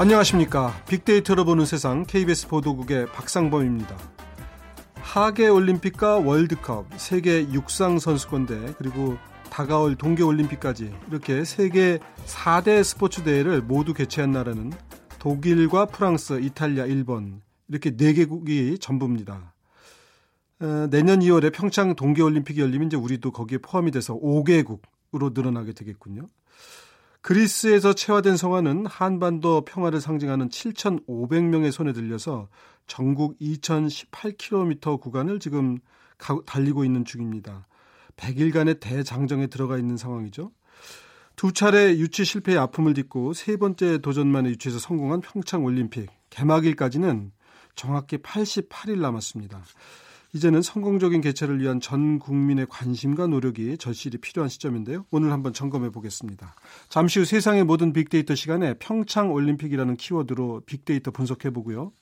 안녕하십니까. 빅데이터로 보는 세상 KBS 보도국의 박상범입니다. 하계 올림픽과 월드컵, 세계 육상 선수권대, 그리고 다가올 동계 올림픽까지 이렇게 세계 4대 스포츠 대회를 모두 개최한 나라는 독일과 프랑스, 이탈리아, 일본 이렇게 4개국이 전부입니다. 어, 내년 2월에 평창 동계 올림픽이 열리면 이제 우리도 거기에 포함이 돼서 5개국으로 늘어나게 되겠군요. 그리스에서 채화된 성화는 한반도 평화를 상징하는 7,500명의 손에 들려서 전국 2,018km 구간을 지금 달리고 있는 중입니다. 100일간의 대장정에 들어가 있는 상황이죠. 두 차례 유치 실패의 아픔을 딛고 세 번째 도전만에 유치해서 성공한 평창 올림픽 개막일까지는 정확히 88일 남았습니다. 이제는 성공적인 개최를 위한 전 국민의 관심과 노력이 절실히 필요한 시점인데요. 오늘 한번 점검해 보겠습니다. 잠시 후 세상의 모든 빅데이터 시간에 평창 올림픽이라는 키워드로 빅데이터 분석해 보고요.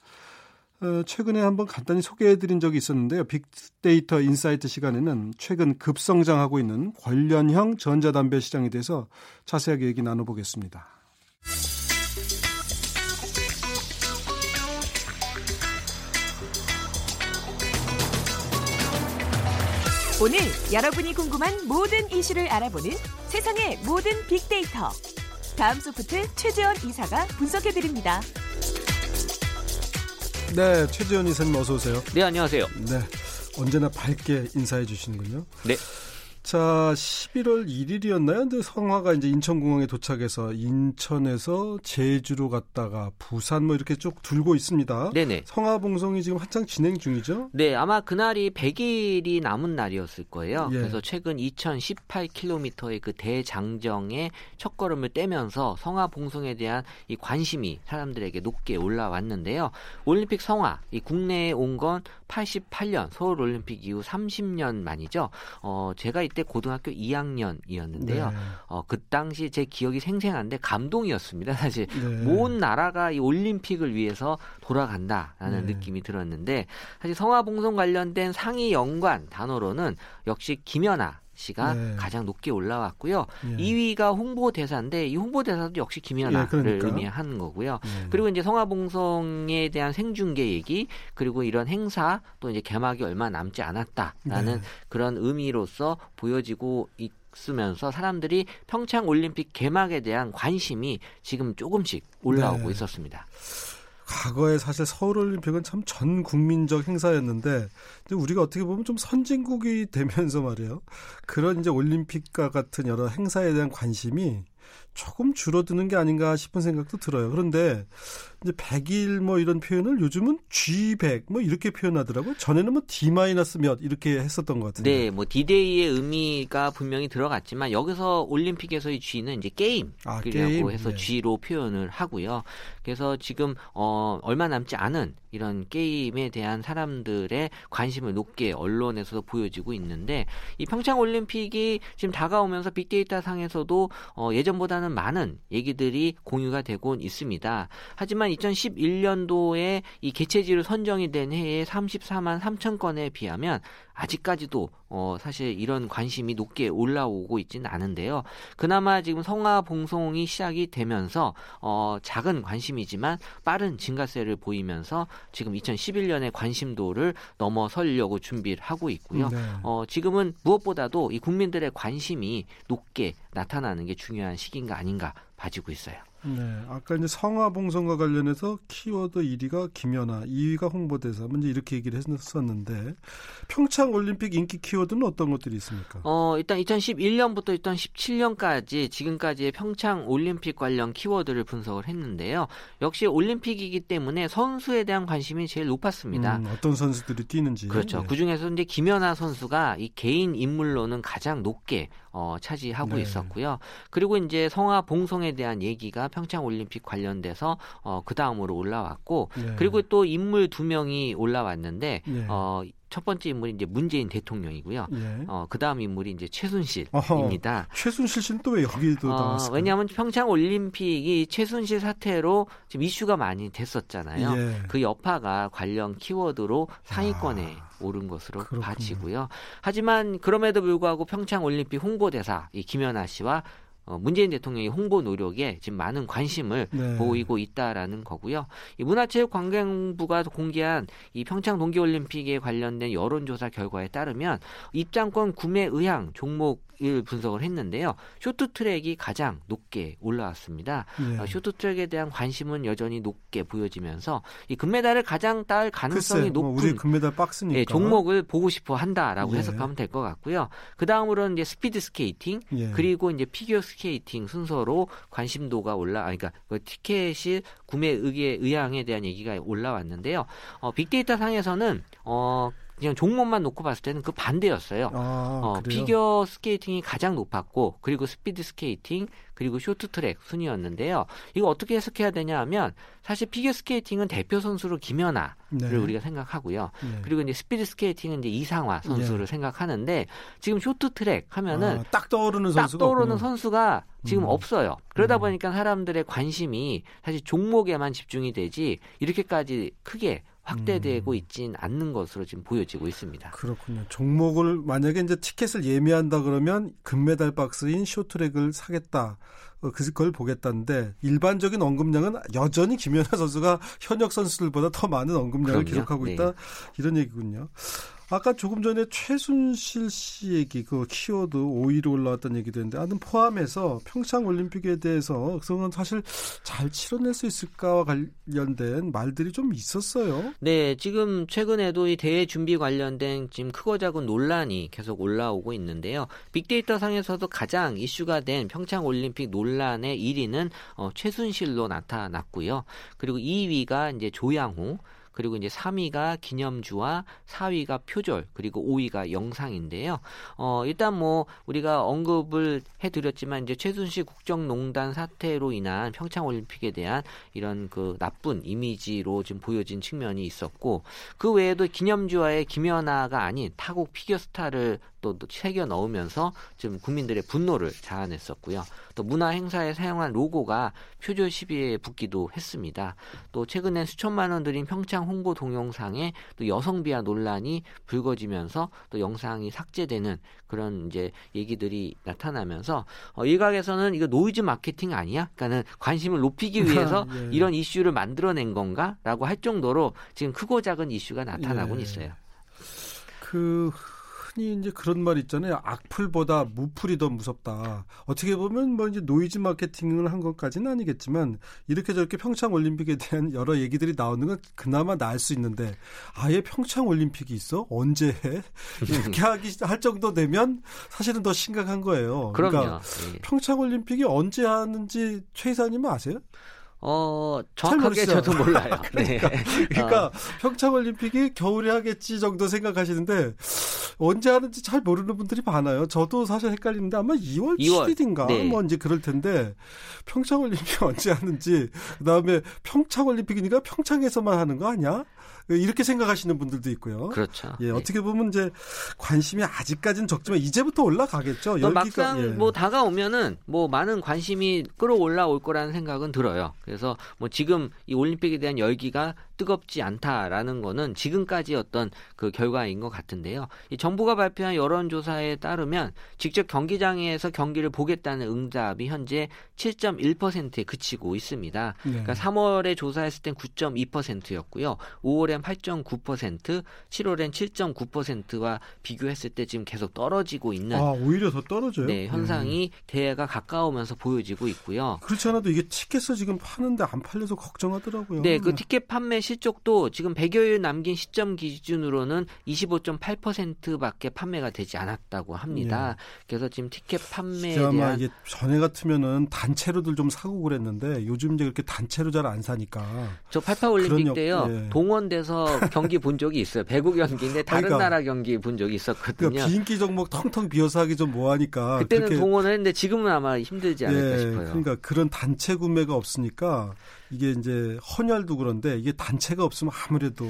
어, 최근에 한번 간단히 소개해 드린 적이 있었는데요. 빅데이터 인사이트 시간에는 최근 급성장하고 있는 궐련형 전자담배 시장에 대해서 자세하게 얘기 나눠보겠습니다. 오늘 여러분이 궁금한 모든 이슈를 알아보는 세상의 모든 빅데이터. 다음 소프트 최재원 이사가 분석해 드립니다. 네, 최재원 이사님 어서 오세요. 네, 안녕하세요. 네, 언제나 밝게 인사해 주시는군요. 네. 자, 11월 1일이었나요? 근데 성화가 이제 인천공항에 도착해서 인천에서 제주로 갔다가 부산 뭐 이렇게 쭉 돌고 있습니다. 네네. 성화 봉송이 지금 한창 진행 중이죠? 네, 아마 그날이 100일이 남은 날이었을 거예요. 예. 그래서 최근 2018km의 그 대장정의 첫 걸음을 떼면서 성화 봉송에 대한 이 관심이 사람들에게 높게 올라왔는데요. 올림픽 성화, 이 국내에 온 건 88년 서울 올림픽 이후 30년 만이죠. 어, 제가 이때 고등학교 2학년이었는데요. 네. 어, 그 당시 제 기억이 생생한데 감동이었습니다. 사실 네. 모든 나라가 이 올림픽을 위해서 돌아간다라는 네. 느낌이 들었는데 사실 성화봉송 관련된 상위 연관 단어로는 역시 김연아 씨가 네. 가장 높게 올라왔고요. 예. 2위가 홍보대사인데 이 홍보대사도 역시 김연아를 예, 그러니까. 의미하는 거고요. 네. 그리고 이제 성화봉송에 대한 생중계 얘기 그리고 이런 행사 또 이제 개막이 얼마 남지 않았다라는 네. 그런 의미로서 보여지고 있으면서 사람들이 평창 올림픽 개막에 대한 관심이 지금 조금씩 올라오고 네. 있었습니다. 과거에 사실 서울올림픽은 참 전 국민적 행사였는데 우리가 어떻게 보면 좀 선진국이 되면서 말이에요. 그런 이제 올림픽과 같은 여러 행사에 대한 관심이 조금 줄어드는 게 아닌가 싶은 생각도 들어요. 그런데 이제 100일 뭐 이런 표현을 요즘은 G100 뭐 이렇게 표현하더라고요. 전에는 뭐 D- 몇 이렇게 했었던 것 같은데. 네, 뭐 디데이의 의미가 분명히 들어갔지만 여기서 올림픽에서의 G는 이제 게임이라고 아, 게임? 해서 네. G로 표현을 하고요. 그래서 지금 어 얼마 남지 않은 이런 게임에 대한 사람들의 관심을 높게 언론에서도 보여지고 있는데 이 평창 올림픽이 지금 다가오면서 빅데이터 상에서도 어 예전보다는 많은 얘기들이 공유가 되고 있습니다. 하지만 2011년도에 이 개최지로 선정이 된 해에 34만 3천 건에 비하면 아직까지도 어 사실 이런 관심이 높게 올라오고 있지는 않은데요. 그나마 지금 성화 봉송이 시작이 되면서 어 작은 관심이지만 빠른 증가세를 보이면서 지금 2011년의 관심도를 넘어서려고 준비를 하고 있고요. 네. 어 지금은 무엇보다도 이 국민들의 관심이 높게 나타나는 게 중요한 시기인가 아닌가 봐지고 있어요. 네, 아까 이제 성화봉송과 관련해서 키워드 1위가 김연아, 2위가 홍보대사, 먼저 이렇게 얘기를 했었는데 평창 올림픽 인기 키워드는 어떤 것들이 있습니까? 어, 일단 2011년부터 2017년까지 지금까지의 평창 올림픽 관련 키워드를 분석을 했는데요. 역시 올림픽이기 때문에 선수에 대한 관심이 제일 높았습니다. 음, 어떤 선수들이 뛰는지. 그렇죠. 네. 그 중에서 이제 김연아 선수가 이 개인 인물로는 가장 높게 어, 차지하고 네. 있었고요. 그리고 이제 성화 봉송에 대한 얘기가 평창 올림픽 관련돼서 어, 그 다음으로 올라왔고, 네. 그리고 또 인물 두 명이 올라왔는데, 예. 어, 첫 번째 인물이 이제 문재인 대통령이고요. 예. 어, 그 다음 인물이 이제 어허. 최순실입니다. 최순실 씨는 또 왜 여기도 어, 나왔을까요? 왜냐하면 평창 올림픽이 최순실 사태로 지금 이슈가 많이 됐었잖아요. 예. 그 여파가 관련 키워드로 상위권에 아, 오른 것으로 그렇군요. 봐지고요. 하지만 그럼에도 불구하고 평창 올림픽 홍보대사 이 김연아 씨와 어, 문재인 대통령의 홍보 노력에 지금 많은 관심을 네. 보이고 있다라는 거고요. 이 문화체육관광부가 공개한 이 평창 동계올림픽에 관련된 여론조사 결과에 따르면 입장권 구매 의향 종목을 분석을 했는데요. 쇼트트랙이 가장 높게 올라왔습니다. 네. 어, 쇼트트랙에 대한 관심은 여전히 높게 보여지면서 이 금메달을 가장 딸 가능성이 글쎄, 높은 뭐 우리 금메달 박스니까 예, 종목을 보고 싶어 한다라고 예. 해석하면 될 것 같고요. 그 다음으로는 이제 스피드 스케이팅 예. 그리고 이제 피겨 스케이팅 순서로 관심도가 올라, 아, 그러니까 그 티켓이 구매 의향에 대한 얘기가 올라왔는데요. 어, 빅데이터 상에서는 어 그냥 종목만 놓고 봤을 때는 그 반대였어요. 아, 어, 피겨 스케이팅이 가장 높았고 그리고 스피드 스케이팅 그리고 쇼트트랙 순위였는데요. 이거 어떻게 해석해야 되냐 하면 사실 피겨 스케이팅은 대표 선수로 김연아를 네. 우리가 생각하고요. 네. 그리고 이제 스피드 스케이팅은 이제 이상화 선수를 네. 생각하는데 지금 쇼트트랙 하면은 아, 딱 떠오르는 선수가 딱 떠오르는. 선수가 지금 음. 없어요. 그러다 음. 보니까 사람들의 관심이 사실 종목에만 집중이 되지 이렇게까지 크게 확대되고 음. 있진 않는 것으로 지금 보여지고 있습니다. 그렇군요. 종목을 만약에 이제 티켓을 예매한다 그러면 금메달 박스인 쇼트랙을 사겠다. 어, 그걸 보겠다는데 일반적인 언급량은 여전히 김연아 선수가 현역 선수들보다 더 많은 언급량을 그럼요. 기록하고 있다. 네. 이런 얘기군요. 아까 조금 전에 최순실 씨 얘기, 그 키워드 5위로 올라왔던 얘기도 했는데, 아는 포함해서 평창 올림픽에 대해서 그동안 사실 잘 치러낼 수 있을까와 관련된 말들이 좀 있었어요. 네, 지금 최근에도 이 대회 준비 관련된 지금 크고 작은 논란이 계속 올라오고 있는데요. 빅데이터 상에서도 가장 이슈가 된 평창 올림픽 논란의 1위는 어, 최순실로 나타났고요. 그리고 2위가 이제 조양호, 그리고 이제 3위가 기념주와 4위가 표절, 그리고 5위가 영상인데요. 어, 일단 뭐 우리가 언급을 해드렸지만 이제 최순실 국정농단 사태로 인한 평창 올림픽에 대한 이런 그 나쁜 이미지로 지금 보여진 측면이 있었고 그 외에도 기념주와의 김연아가 아닌 타국 피겨 스타를 또 새겨 넣으면서 지금 국민들의 분노를 자아냈었고요. 또 문화 행사에 사용한 로고가 표절 시비에 붙기도 했습니다. 또 최근엔 수천만 원 들인 평창 홍보 동영상에 또 여성 비하 논란이 불거지면서 또 영상이 삭제되는 그런 이제 얘기들이 나타나면서 어, 일각에서는 이거 노이즈 마케팅 아니야? 그러니까는 관심을 높이기 위해서 예. 이런 이슈를 만들어낸 건가라고 할 정도로 지금 크고 작은 이슈가 나타나곤 예. 있어요. 그 흔히 이제 그런 말 있잖아요. 악플보다 무플이 더 무섭다. 어떻게 보면 뭐 이제 노이즈 마케팅을 한 것까지는 아니겠지만 이렇게 저렇게 평창 올림픽에 대한 여러 얘기들이 나오는 건 그나마 나을 수 있는데 아예 평창 올림픽이 있어? 언제 해? 이렇게 하기 할 정도 되면 사실은 더 심각한 거예요. 그럼요. 그러니까 예. 평창 올림픽이 언제 하는지 최 이사님은 아세요? 어, 정확하게 저도 몰라요. 그러니까, 네. 그러니까 어. 평창올림픽이 겨울에 하겠지 정도 생각하시는데 언제 하는지 잘 모르는 분들이 많아요. 저도 사실 헷갈리는데 아마 2월, 2월. 7일인가 네. 뭐 이제 그럴 텐데 평창올림픽 언제 하는지 그다음에 평창올림픽이니까 평창에서만 하는 거 아니야? 이렇게 생각하시는 분들도 있고요. 그렇죠. 예, 네. 어떻게 보면 이제 관심이 아직까지는 적지만 이제부터 올라가겠죠. 열기가, 막상 예. 뭐 다가오면은 뭐 많은 관심이 끌어올라올 거라는 생각은 들어요. 그래서 뭐 지금 이 올림픽에 대한 열기가 뜨겁지 않다라는 거는 지금까지 어떤 그 결과인 것 같은데요. 이 정부가 발표한 여론조사에 따르면 직접 경기장에서 경기를 보겠다는 응답이 현재 7.1%에 그치고 있습니다. 네. 그러니까 3월에 조사했을 땐 9.2%였고요. 5월 엔 8.9%, 7월엔 7.9%와 비교했을 때 지금 계속 떨어지고 있는 아, 오히려 더 떨어져요? 네, 현상이 음. 대회가 가까우면서 보여지고 있고요. 그렇지 않아도 이게 티켓을 지금 파는데 안 팔려서 걱정하더라고요. 네, 그 티켓 판매 실적도 지금 100여일 남긴 시점 기준으로는 25.8%밖에 판매가 되지 않았다고 합니다. 예. 그래서 지금 티켓 판매에 아마 대한 이게 전에 같으면은 단체로들 좀 사고 그랬는데 요즘 이제 그렇게 단체로 잘 안 사니까. 저88 올림픽 때요. 예. 동원돼서 경기 본 적이 있어요. 배구 경기인데 다른 그러니까, 나라 경기 본 적이 있었거든요. 그러니까 비인기 종목 텅텅 비어서 하기 좀 뭐하니까. 그때는 동원을 했는데 지금은 아마 힘들지 않을까 예, 싶어요. 그러니까 그런 단체 구매가 없으니까 이게 이제 헌혈도 그런데 이게 단체가 없으면 아무래도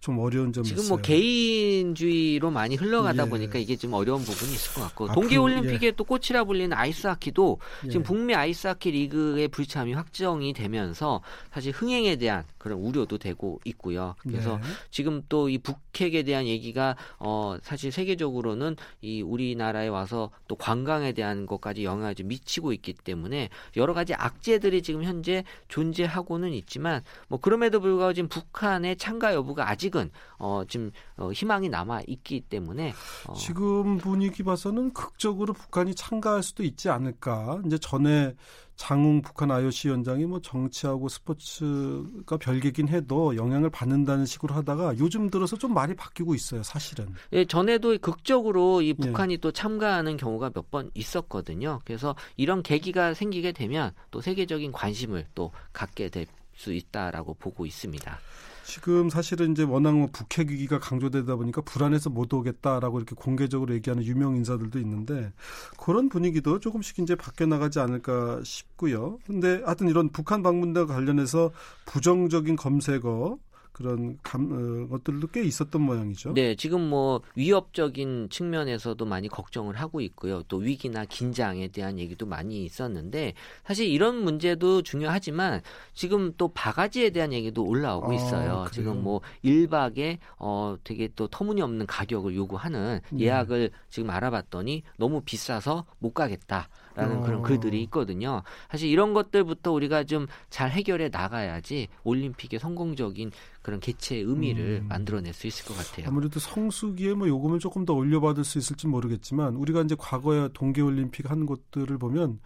좀 어려운 점이 지금 있어요. 뭐 개인주의로 많이 흘러가다 예. 보니까 이게 좀 어려운 부분이 있을 것 같고 아, 동계 그, 올림픽에 예. 또 꽃이라 불리는 아이스하키도 예. 지금 북미 아이스하키 리그의 불참이 확정이 되면서 사실 흥행에 대한 그런 우려도 되고 있고요. 그래서 네. 지금 또 이 북핵에 대한 얘기가 어 사실 세계적으로는 이 우리나라에 와서 또 관광에 대한 것까지 영향을 좀 미치고 있기 때문에 여러 가지 악재들이 지금 현재 존재 하고는 있지만 뭐 그럼에도 불구하고 지금 북한의 참가 여부가 아직은 어 지금 어, 희망이 남아 있기 때문에 어, 지금 분위기 봐서는 극적으로 북한이 참가할 수도 있지 않을까. 이제 전에 장웅 북한 IOC 위원장이 뭐 정치하고 스포츠가 별개긴 해도 영향을 받는다는 식으로 하다가 요즘 들어서 좀 말이 바뀌고 있어요, 사실은. 예, 전에도 극적으로 예. 이 북한이 또 참가하는 경우가 몇 번 있었거든요. 그래서 이런 계기가 생기게 되면 또 세계적인 관심을 또 갖게 될 수 있다라고 보고 있습니다. 지금 사실은 이제 워낙 뭐 북핵 위기가 강조되다 보니까 불안해서 못 오겠다라고 이렇게 공개적으로 얘기하는 유명 인사들도 있는데 그런 분위기도 조금씩 이제 바뀌어 나가지 않을까 싶고요. 근데 하여튼 이런 북한 방문과 관련해서 부정적인 검색어 그런 감, 어, 것들도 꽤 있었던 모양이죠. 네, 지금 뭐 위협적인 측면에서도 많이 걱정을 하고 있고요. 또 위기나 긴장에 대한 얘기도 많이 있었는데 사실 이런 문제도 중요하지만 지금 또 바가지에 대한 얘기도 올라오고 아, 있어요. 그래요? 지금 뭐 1박에 어 되게 또 터무니없는 가격을 요구하는 네. 예약을 지금 알아봤더니 너무 비싸서 못 가겠다 라는 어. 그런 글들이 있거든요. 사실 이런 것들부터 우리가 좀 잘 해결해 나가야지 올림픽의 성공적인 그런 개최의 의미를 음. 만들어낼 수 있을 것 같아요. 아무래도 성수기에 뭐 요금을 조금 더 올려받을 수 있을지 모르겠지만 우리가 이제 과거에 동계올림픽 한 곳들을 보면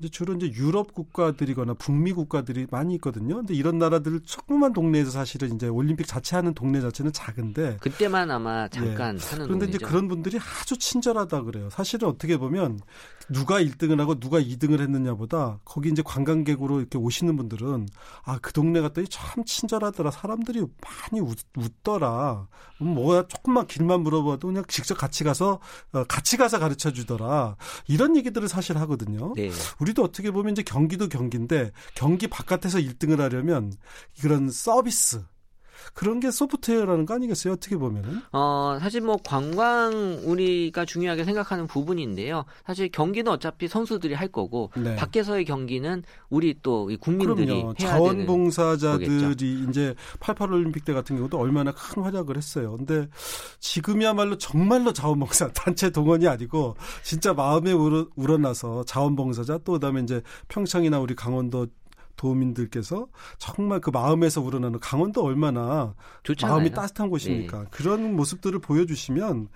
이제 주로 이제 유럽 국가들이거나 북미 국가들이 많이 있거든요. 근데 이런 나라들 조그만 동네에서 사실은 이제 올림픽 자체 하는 동네 자체는 작은데 그때만 아마 잠깐 하는 예. 그런데 이제 동네죠. 그런 분들이 아주 친절하다 그래요. 사실은 어떻게 보면 누가 1등을 하고 누가 2등을 했느냐보다 거기 이제 관광객으로 이렇게 오시는 분들은 아 그 동네 갔더니 참 친절하더라. 사람들이 많이 웃, 웃더라. 음, 뭐야 조금만 길만 물어봐도 그냥 직접 같이 가서 어, 같이 가서 가르쳐 주더라. 이런 얘기들을 사실 하거든요. 네. 우리도 어떻게 보면 이제 경기도 경기인데 경기 바깥에서 1등을 하려면 그런 서비스 그런 게 소프트웨어라는 거 아니겠어요? 어떻게 보면은. 어, 사실 뭐 관광 우리가 중요하게 생각하는 부분인데요. 사실 경기는 어차피 선수들이 할 거고 네. 밖에서의 경기는 우리 또이 국민들이 그럼요. 해야 되는 자원봉사자들이 이제 88 올림픽 때 같은 경우도 얼마나 큰 활약을 했어요. 근데 지금이야말로 정말로 자원봉사 단체 동원이 아니고 진짜 마음에 우러, 우러나서 자원봉사자 또 그다음에 이제 평창이나 우리 강원도 도민들께서 정말 그 마음에서 우러나는 강원도 얼마나 좋잖아요. 마음이 따뜻한 곳입니까? 그런 모습들을 보여주시면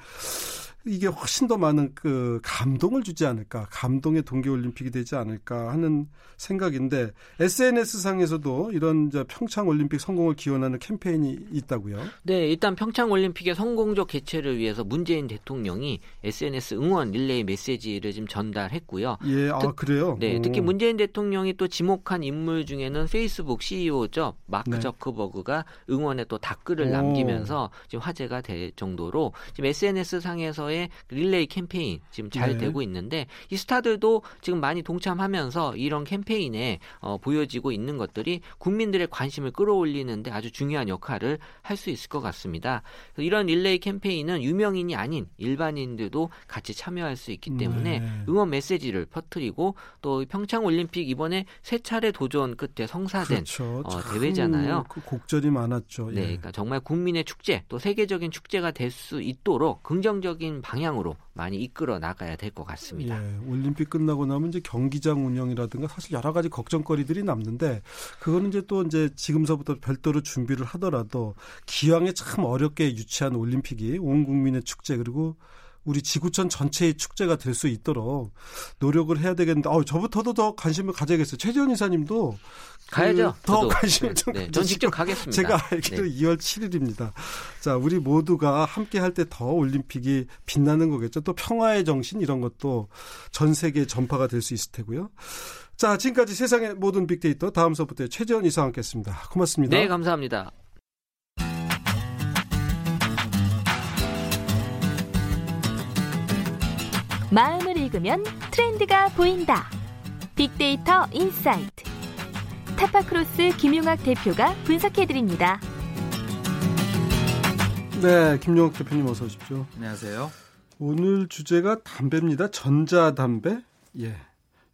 이게 훨씬 더 많은 그 감동을 주지 않을까, 감동의 동계올림픽이 되지 않을까 하는 생각인데 SNS 상에서도 이런 평창 올림픽 성공을 기원하는 캠페인이 있다고요. 네, 일단 평창 올림픽의 성공적 개최를 위해서 문재인 대통령이 SNS 응원 릴레이 메시지를 지금 전달했고요. 예, 아 특- 그래요. 네, 오. 특히 문재인 대통령이 또 지목한 인물 중에는 페이스북 CEO죠 마크 네. 저커버그가 응원에 또 댓글을 오. 남기면서 지금 화제가 될 정도로 지금 SNS 상에서의 릴레이 캠페인 지금 잘 네. 되고 있는데 이 스타들도 지금 많이 동참하면서 이런 캠페인에 어, 보여지고 있는 것들이 국민들의 관심을 끌어올리는데 아주 중요한 역할을 할 수 있을 것 같습니다. 이런 릴레이 캠페인은 유명인이 아닌 일반인들도 같이 참여할 수 있기 때문에 네. 응원 메시지를 퍼뜨리고 또 평창 올림픽 이번에 세 차례 도전 끝에 성사된 그렇죠. 어, 참 대회잖아요. 그 곡절이 많았죠. 네, 예. 그러니까 정말 국민의 축제 또 세계적인 축제가 될 수 있도록 긍정적인 방향으로 많이 이끌어 나가야 될 것 같습니다. 예, 올림픽 끝나고 나면 이제 경기장 운영이라든가 사실 여러 가지 걱정거리들이 남는데 그거는 이제 또 이제 지금서부터 별도로 준비를 하더라도 기왕에 참 어렵게 유치한 올림픽이 온 국민의 축제 그리고 우리 지구촌 전체의 축제가 될 수 있도록 노력을 해야 되겠는데, 어, 저부터도 더 관심을 가져야겠어요. 최지원 이사님도 가야죠. 그 더. 관심을 네, 좀 네, 전 직접 가겠습니다. 제가 알기로 2월 7일입니다. 자, 우리 모두가 함께 할 때 더 올림픽이 빛나는 거겠죠. 또 평화의 정신 이런 것도 전 세계에 전파가 될 수 있을 테고요. 자, 지금까지 세상의 모든 빅데이터 다음소프트 최재원 이사와 함께했습니다. 고맙습니다. 네, 감사합니다. 마음을 읽으면 트렌드가 보인다. 빅데이터 인사이트. 타파크로스 김용학 대표가 분석해드립니다. 네, 김용학 대표님 어서 오십시오. 안녕하세요. 오늘 주제가 담배입니다. 전자담배. 예.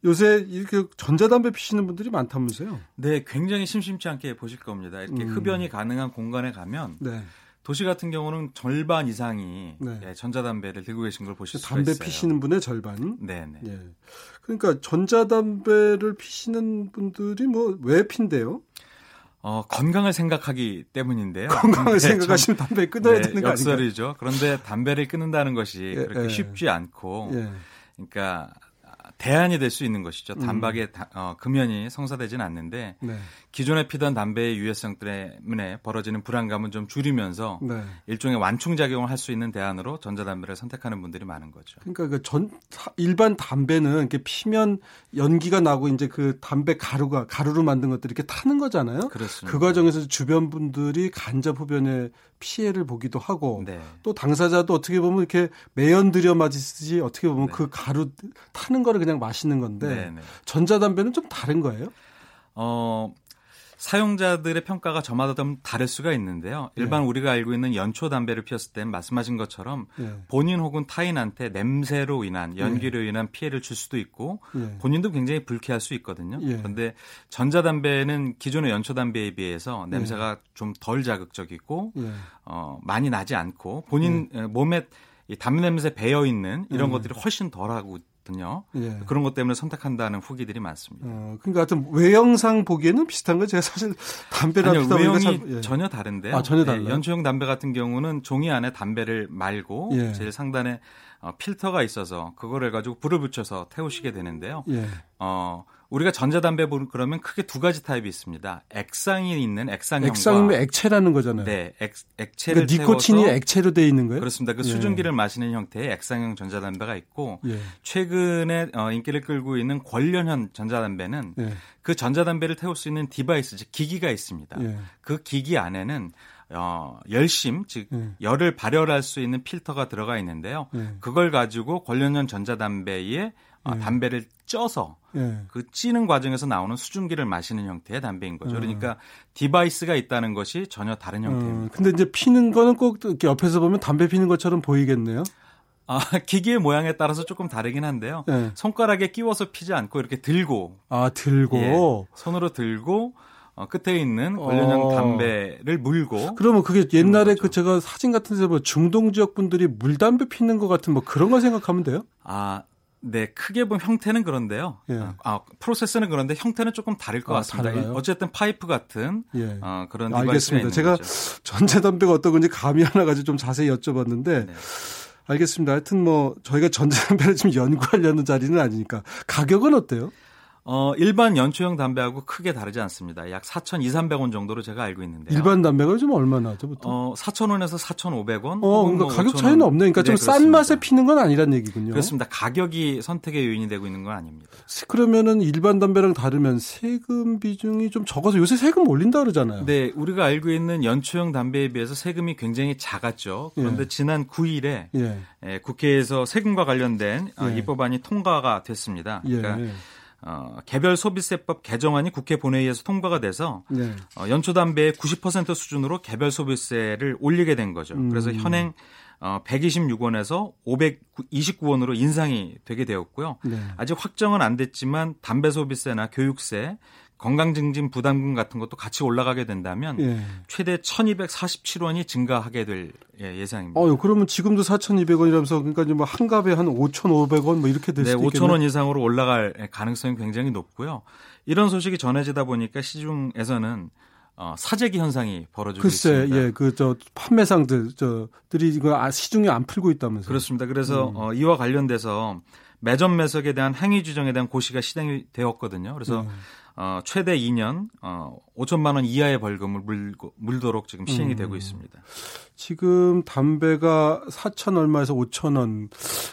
요새 이렇게 전자담배 피시는 분들이 많다면서요? 네, 굉장히 심심치 않게 보실 겁니다. 이렇게 음. 흡연이 가능한 공간에 가면 네. 도시 같은 경우는 절반 이상이 네. 예, 전자담배를 들고 계신 걸 보실 수가 있어요. 담배 피시는 분의 절반. 네, 네. 예. 그러니까 전자담배를 피시는 분들이 뭐 왜 핀대요? 어, 건강을 생각하기 때문인데요. 건강을 생각하시면 담배 끊어야 네, 되는 거 아니에요? 역설이죠. 그런데 담배를 끊는다는 것이 예, 그렇게 예. 쉽지 않고, 예. 그러니까 대안이 될 수 있는 것이죠. 음. 단박에 다, 어, 금연이 성사되지는 않는데 네. 기존에 피던 담배의 유해성 때문에 벌어지는 불안감은 좀 줄이면서 네. 일종의 완충 작용을 할 수 있는 대안으로 전자담배를 선택하는 분들이 많은 거죠. 그러니까 그 전 일반 담배는 이렇게 피면 연기가 나고 이제 그 담배 가루가 가루로 만든 것들이 이렇게 타는 거잖아요. 그렇습니다. 그 과정에서 주변 분들이 간접 흡연에 피해를 보기도 하고 네. 또 당사자도 어떻게 보면 이렇게 매연 들여 맞으듯이 어떻게 보면 네. 그 가루 타는 거를 그냥 마시는 건데 네, 네. 전자담배는 좀 다른 거예요? 어 사용자들의 평가가 저마다 좀 다를 수가 있는데요. 일반 네. 우리가 알고 있는 연초 담배를 피웠을 땐 말씀하신 것처럼 네. 본인 혹은 타인한테 냄새로 인한 연기로 네. 인한 피해를 줄 수도 있고 네. 본인도 굉장히 불쾌할 수 있거든요. 예. 그런데 전자담배는 기존의 연초 담배에 비해서 냄새가 좀 덜 자극적이고 예. 어, 많이 나지 않고 본인 몸에 이 담배 냄새 배어 있는 이런 것들이 훨씬 덜하고 거든요. 예. 그런 것 때문에 선택한다는 후기들이 많습니다. 어, 그러니까 하여튼 외형상 보기에는 비슷한 거 제가 사실 담배를 아니요, 외형이 참, 예. 전혀 다른데요. 아, 전혀 달라요. 예, 연초형 담배 같은 경우는 종이 안에 담배를 말고 예. 제일 상단에 어, 필터가 있어서 그거를 가지고 불을 붙여서 태우시게 되는데요. 예. 어, 우리가 전자담배 그러면 크게 두 가지 타입이 있습니다. 액상이 있는 액상형과 액상이면 액체라는 거잖아요. 네, 액, 액체를 그러니까 니코틴이 액체로 돼 있는 거예요? 그렇습니다. 그 예. 수증기를 마시는 형태의 액상형 전자담배가 있고 예. 최근에 어, 인기를 끌고 있는 궐련형 전자담배는 예. 그 전자담배를 태울 수 있는 디바이스, 즉 기기가 있습니다. 예. 그 기기 안에는 어, 열심, 즉 예. 열을 발열할 수 있는 필터가 들어가 있는데요. 예. 그걸 가지고 궐련형 전자담배에 어, 담배를 쪄서 예. 그 찌는 과정에서 나오는 수증기를 마시는 형태의 담배인 거죠. 어. 그러니까 디바이스가 있다는 것이 전혀 다른 어, 형태입니다. 어. 근데 이제 피는 거는 꼭 이렇게 옆에서 보면 담배 피는 것처럼 보이겠네요. 아, 기계의 모양에 따라서 조금 다르긴 한데요. 예. 손가락에 끼워서 피지 않고 이렇게 들고 아, 들고 예, 손으로 들고 어, 끝에 있는 궐련형 어. 담배를 물고. 그러면 그게 옛날에 그 제가 사진 같은 데서 뭐 중동 지역 분들이 물담배 피는 것 같은 뭐 그런 걸 생각하면 돼요? 아, 네, 크게 보면 형태는 그런데요. 예. 아, 아, 프로세스는 그런데 형태는 조금 다를 것 아, 같습니다. 다른가요? 어쨌든 파이프 같은 예. 어, 그런 알겠습니다. 제가 전자담배가 어떤 건지 감이 하나 가지고 좀 자세히 여쭤봤는데 네. 알겠습니다. 하여튼 뭐 저희가 전자담배를 지금 연구하려는 자리는 아니니까 가격은 어때요? 어, 일반 연초형 담배하고 크게 다르지 않습니다. 약 4,200, 300원 정도로 제가 알고 있는데. 일반 담배가 좀 얼마나 하죠, 보통? 어, 4,000원에서 4,500원. 어, 그러니까 뭐 가격 차이는 없네. 그러니까 네, 좀싼 맛에 피는 건 아니란 얘기군요. 그렇습니다. 가격이 선택의 요인이 되고 있는 건 아닙니다. 그러면은 일반 담배랑 다르면 세금 비중이 좀 적어서 요새 세금 올린다 그러잖아요. 네, 우리가 알고 있는 연초형 담배에 비해서 세금이 굉장히 작았죠. 그런데 예. 지난 9일에 예. 예, 국회에서 세금과 관련된 어, 예. 입법안이 통과가 됐습니다. 예. 그러니까 어, 개별 소비세법 개정안이 국회 본회의에서 통과가 돼서 네. 어, 연초 담배의 90% 수준으로 개별 소비세를 올리게 된 거죠. 음. 그래서 현행 어, 126원에서 529원으로 인상이 되게 되었고요. 네. 아직 확정은 안 됐지만 담배 소비세나 교육세, 건강증진 부담금 같은 것도 같이 올라가게 된다면 예. 최대 1,247원이 증가하게 될 예, 예상입니다. 어, 그러면 지금도 4,200원이라면서 그러니까 뭐 한갑에 한 5,500원 뭐 이렇게 될 네, 수도 있겠네요. 5,000원 이상으로 올라갈 가능성이 굉장히 높고요. 이런 소식이 전해지다 보니까 시중에서는 어, 사재기 현상이 벌어지고 글쎄, 있습니다. 예, 그 저 판매상들 저들이 이거 아, 시중에 안 풀고 있다면서요. 그렇습니다. 그래서 음. 어, 이와 관련돼서 매점 매석에 대한 행위 규정에 대한 고시가 시행이 되었거든요. 그래서 음. 어, 최대 2년 어, 5천만 원 이하의 벌금을 물고, 물도록 지금 시행이 음. 되고 있습니다. 지금 담배가 4천 얼마에서 5천 원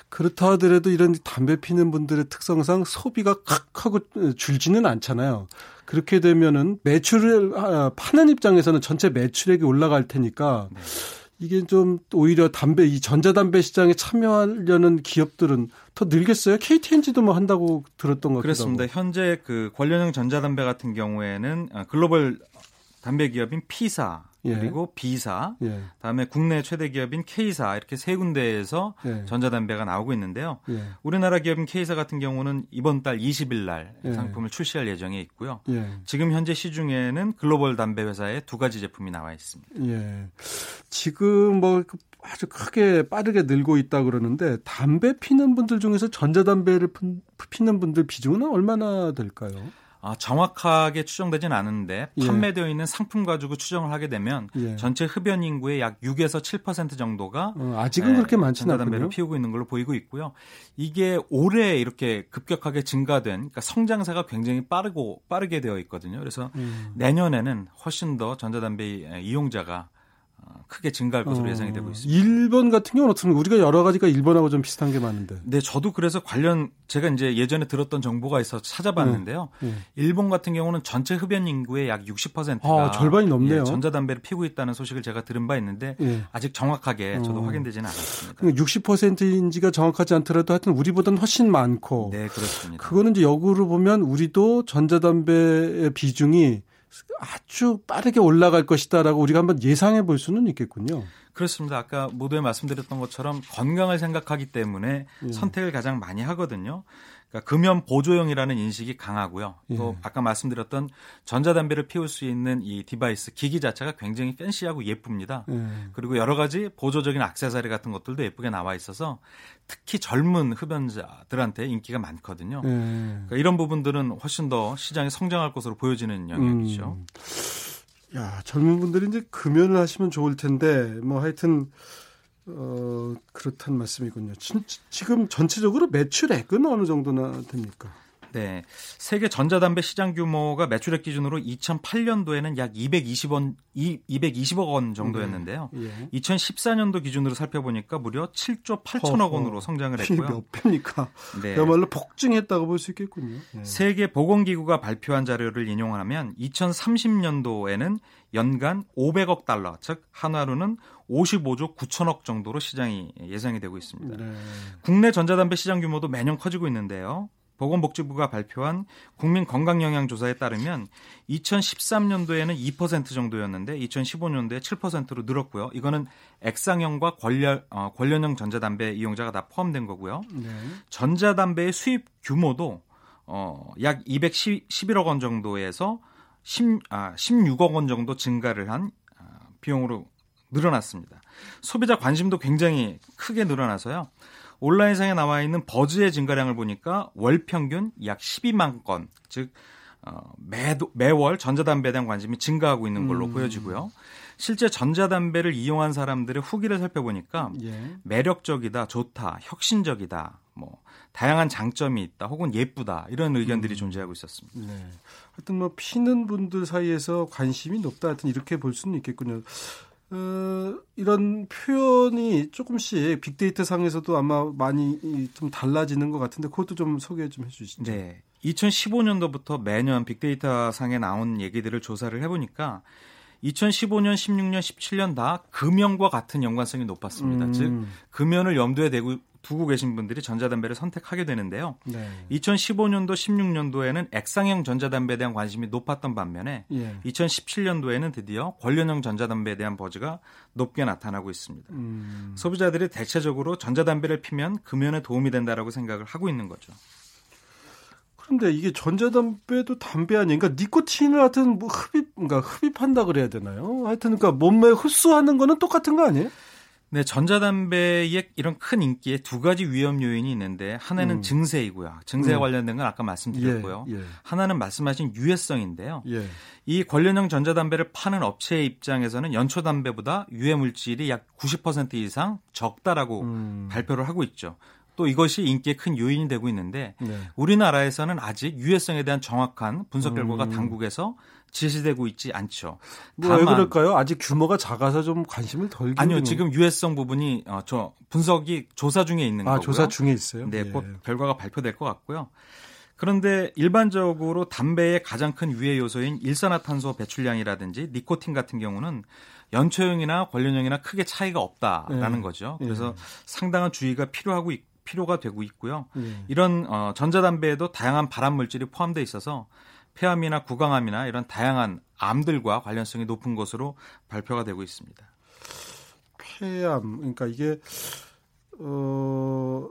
그렇다 하더라도 이런 담배 피는 분들의 특성상 소비가 칵 하고 줄지는 않잖아요. 그렇게 되면은 매출을 아, 파는 입장에서는 전체 매출액이 올라갈 테니까 네. 이게 좀 오히려 담배 이 전자담배 시장에 참여하려는 기업들은 더 늘겠어요. KTNG도 뭐 한다고 들었던 것. 그렇습니다. 현재 그 관련형 전자담배 같은 경우에는 아, 글로벌 담배 기업인 P사 예. 그리고 B사, 예. 다음에 국내 최대 기업인 K사 이렇게 세 군데에서 예. 전자담배가 나오고 있는데요. 예. 우리나라 기업인 K사 같은 경우는 이번 달 20일 날 예. 상품을 출시할 예정에 있고요. 예. 지금 현재 시중에는 글로벌 담배 회사의 두 가지 제품이 나와 있습니다. 예. 지금 뭐 아주 크게 빠르게 늘고 있다 그러는데 담배 피는 분들 중에서 전자담배를 피는 분들 비중은 얼마나 될까요? 아, 정확하게 추정되진 않은데 예. 판매되어 있는 상품 가지고 추정을 하게 되면 예. 전체 흡연 인구의 약 6에서 7% 정도가 어, 아직은 에, 그렇게 많지는 않군요. 피우고 있는 걸로 보이고 있고요. 이게 올해 이렇게 급격하게 증가된 그러니까 성장세가 굉장히 빠르고 빠르게 되어 있거든요. 그래서 음. 내년에는 훨씬 더 전자담배 이용자가 크게 증가할 것으로 어, 예상이 되고 있습니다. 일본 같은 경우는 어떻습니까? 우리가 여러 가지가 일본하고 좀 비슷한 게 많은데. 네, 저도 그래서 관련 제가 이제 예전에 들었던 정보가 있어서 찾아봤는데요. 네, 네. 일본 같은 경우는 전체 흡연 인구의 약 60%가 아, 절반이 넘네요. 예, 전자담배를 피우고 있다는 소식을 제가 들은 바 있는데 예. 아직 정확하게 저도 어. 확인되지는 않았습니다. 60%인지가 정확하지 않더라도 하여튼 우리보다는 훨씬 많고. 네, 그렇습니다. 그거는 이제 역으로 보면 우리도 전자담배의 비중이 아주 빠르게 올라갈 것이다라고 우리가 한번 예상해 볼 수는 있겠군요. 그렇습니다. 아까 모두에 말씀드렸던 것처럼 건강을 생각하기 때문에 예. 선택을 가장 많이 하거든요. 그러니까 금연 보조용이라는 인식이 강하고요. 또 예. 아까 말씀드렸던 전자담배를 피울 수 있는 이 디바이스 기기 자체가 굉장히 팬시하고 예쁩니다. 예. 그리고 여러 가지 보조적인 악세사리 같은 것들도 예쁘게 나와 있어서 특히 젊은 흡연자들한테 인기가 많거든요. 예. 그러니까 이런 부분들은 훨씬 더 시장이 성장할 것으로 보여지는 영역이죠. 음. 야, 젊은 분들이 이제 금연을 하시면 좋을 텐데 뭐 하여튼 어, 그렇단 말씀이군요. 진, 지금 전체적으로 매출액은 어느 정도나 됩니까? 네. 세계 전자담배 시장 규모가 매출액 기준으로 2008년도에는 약 220원, 220억 원 정도였는데요. 네. 예. 2014년도 기준으로 살펴보니까 무려 7조 8천억 원으로 성장을 했고요. 몇 배입니까? 네. 그야말로 폭증했다고 볼 수 있겠군요. 네. 세계 보건기구가 발표한 자료를 인용하면 2030년도에는 연간 500억 달러, 즉 한화로는 55조 9천억 정도로 시장이 예상이 되고 있습니다. 네. 국내 전자담배 시장 규모도 매년 커지고 있는데요. 보건복지부가 발표한 국민 건강영양조사에 따르면 2013년도에는 2% 정도였는데 2015년도에 7%로 늘었고요. 이거는 액상형과 관련, 어, 관련형 전자담배 이용자가 다 포함된 거고요. 네. 전자담배의 수입 규모도 어, 약 211억 원 정도에서 10, 아, 16억 원 정도 증가를 한 아, 비용으로 늘어났습니다. 소비자 관심도 굉장히 크게 늘어나서요. 온라인상에 나와 있는 버즈의 증가량을 보니까 월 평균 약 12만 건, 즉 어, 매도, 매월 전자담배에 대한 관심이 증가하고 있는 걸로 음. 보여지고요. 실제 전자담배를 이용한 사람들의 후기를 살펴보니까 예. 매력적이다, 좋다, 혁신적이다, 뭐 다양한 장점이 있다, 혹은 예쁘다 이런 의견들이 음. 존재하고 있었습니다. 네. 하여튼 뭐 피는 분들 사이에서 관심이 높다, 하여튼 이렇게 볼 수는 있겠군요. 어, 이런 표현이 조금씩 빅데이터 상에서도 아마 많이 좀 달라지는 것 같은데 그것도 좀 소개 좀 해주시죠. 네. 2015년도부터 매년 빅데이터 상에 나온 얘기들을 조사를 해보니까 2015년, 16년, 17년 다 금연과 같은 연관성이 높았습니다. 음. 즉 금연을 염두에 대고 두고 계신 분들이 전자담배를 선택하게 되는데요. 네. 2015년도, 16년도에는 액상형 전자담배에 대한 관심이 높았던 반면에 예. 2017년도에는 드디어 관련형 전자담배에 대한 버즈가 높게 나타나고 있습니다. 음. 소비자들이 대체적으로 전자담배를 피면 금연에 도움이 된다라고 생각을 하고 있는 거죠. 그런데 이게 전자담배도 담배 아니에요? 그러니까 니코틴을 하여튼 뭐 흡입, 그러니까 흡입한다 그래야 되나요? 하여튼 그러니까 몸에 흡수하는 거는 똑같은 거 아니에요? 네, 전자담배의 이런 큰 인기에 두 가지 위험 요인이 있는데 하나는 음. 증세이고요. 증세와 음. 관련된 건 아까 말씀드렸고요. 예, 예. 하나는 말씀하신 유해성인데요. 예. 이 관련형 전자담배를 파는 업체의 입장에서는 연초 담배보다 유해 물질이 약 90% 이상 적다라고 음. 발표를 하고 있죠. 또 이것이 인기의 큰 요인이 되고 있는데 네. 우리나라에서는 아직 유해성에 대한 정확한 분석 결과가 음. 당국에서 제시되고 있지 않죠. 뭐왜 그럴까요? 아직 규모가 작아서 좀 관심을 덜 아니요, 지금 유해성 부분이 어, 저 분석이 조사 중에 있는 아, 거고요. 조사 중에 있어요. 네, 예. 곧 결과가 발표될 것 같고요. 그런데 일반적으로 담배의 가장 큰 유해 요소인 일산화탄소 배출량이라든지 니코틴 같은 경우는 연초형이나 관련형이나 크게 차이가 없다라는 네. 거죠. 그래서 네. 상당한 주의가 필요하고 필요가 되고 있고요. 네. 이런 어, 전자담배에도 다양한 발암 물질이 포함되어 있어서 폐암이나 구강암이나 이런 다양한 암들과 관련성이 높은 것으로 발표가 되고 있습니다. 폐암 그러니까 이게 어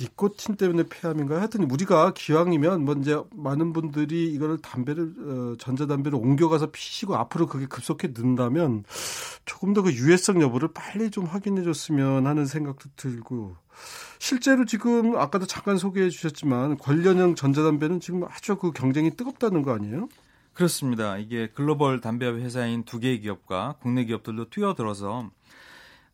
니코틴 때문에 폐암인가 하여튼 우리가 기왕이면 뭐 이제 많은 분들이 이거를 담배를 어, 전자담배를 옮겨가서 피시고 앞으로 그게 급속히 는다면 조금 더 그 유해성 여부를 빨리 좀 확인해 줬으면 하는 생각도 들고 실제로 지금 아까도 잠깐 소개해 주셨지만 관련형 전자담배는 지금 아주 그 경쟁이 뜨겁다는 거 아니에요? 그렇습니다. 이게 글로벌 담배 회사인 두 개의 기업과 국내 기업들도 뛰어들어서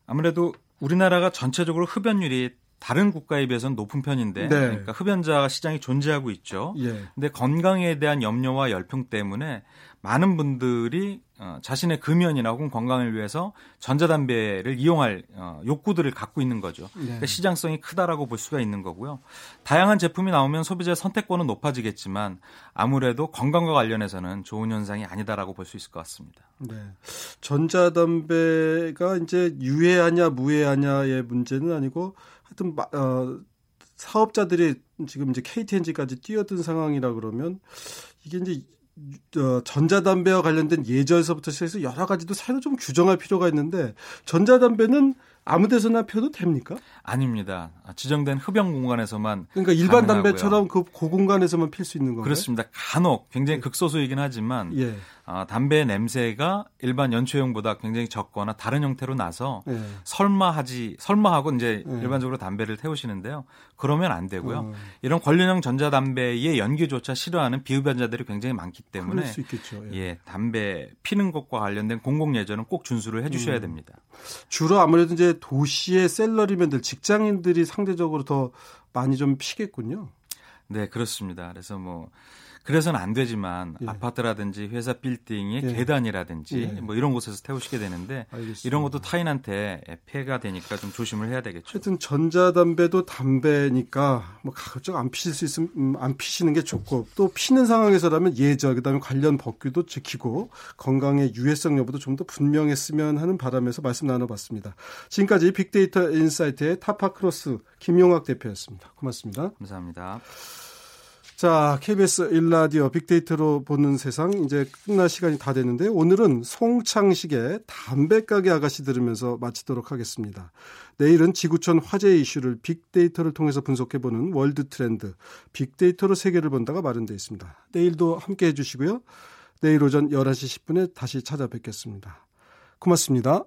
아무래도 우리나라가 전체적으로 흡연율이 다른 국가에 비해서는 높은 편인데 네. 그러니까 흡연자 시장이 존재하고 있죠. 예. 근데 건강에 대한 염려와 열평 때문에 많은 분들이 어, 자신의 금연이나 혹은 건강을 위해서 전자담배를 이용할 어, 욕구들을 갖고 있는 거죠. 네. 그러니까 시장성이 크다라고 볼 수가 있는 거고요. 다양한 제품이 나오면 소비자의 선택권은 높아지겠지만 아무래도 건강과 관련해서는 좋은 현상이 아니다라고 볼 수 있을 것 같습니다. 네. 전자담배가 이제 유해하냐 무해하냐의 문제는 아니고 하여튼 어, 사업자들이 지금 이제 KTNG까지 뛰어든 상황이라 그러면 이게 이제 어, 전자담배와 관련된 예절서부터 시작해서 여러 가지도 새로 좀 규정할 필요가 있는데 전자담배는 아무 데서나 펴도 됩니까? 아닙니다. 지정된 흡연 공간에서만 그러니까 일반 가능하고요. 담배처럼 그 고공간에서만 필 수 있는 건가요? 그렇습니다. 간혹 굉장히 네. 극소수이긴 하지만 예. 어, 담배 냄새가 일반 연초형보다 굉장히 적거나 다른 형태로 나서 예. 설마하지 설마하고 이제 예. 일반적으로 담배를 태우시는데요. 그러면 안 되고요. 어. 이런 관련형 전자담배의 연기조차 싫어하는 비흡연자들이 굉장히 많기 때문에 예. 예. 담배 피는 것과 관련된 공공 예절은 꼭 준수를 해 주셔야 음. 됩니다. 주로 아무래도 이제 도시의 셀러리맨들 직장인들이 상대적으로 더 많이 좀 피겠군요. 네, 그렇습니다. 그래서 뭐 그래서는 안 되지만 예. 아파트라든지 회사 빌딩의 예. 계단이라든지 예. 뭐 이런 곳에서 태우시게 되는데 알겠습니다. 이런 것도 타인한테 폐가 되니까 좀 조심을 해야 되겠죠. 하여튼 전자담배도 담배니까 뭐 가급적 안 피실 수 있으면 음, 안 피시는 게 좋고 또 피는 상황에서라면 예절 그다음에 관련 법규도 지키고 건강의 유해성 여부도 좀 더 분명했으면 하는 바람에서 말씀 나눠봤습니다. 지금까지 빅데이터 인사이트의 타파크로스 김용학 대표였습니다. 고맙습니다. 감사합니다. 자, KBS 일라디오 빅데이터로 보는 세상 이제 끝날 시간이 다 됐는데 오늘은 송창식의 담배가게 아가씨 들으면서 마치도록 하겠습니다. 내일은 지구촌 화제 이슈를 빅데이터를 통해서 분석해보는 월드 트렌드 빅데이터로 세계를 본다가 마련되어 있습니다. 내일도 함께 해주시고요. 내일 오전 11시 10분에 다시 찾아뵙겠습니다. 고맙습니다.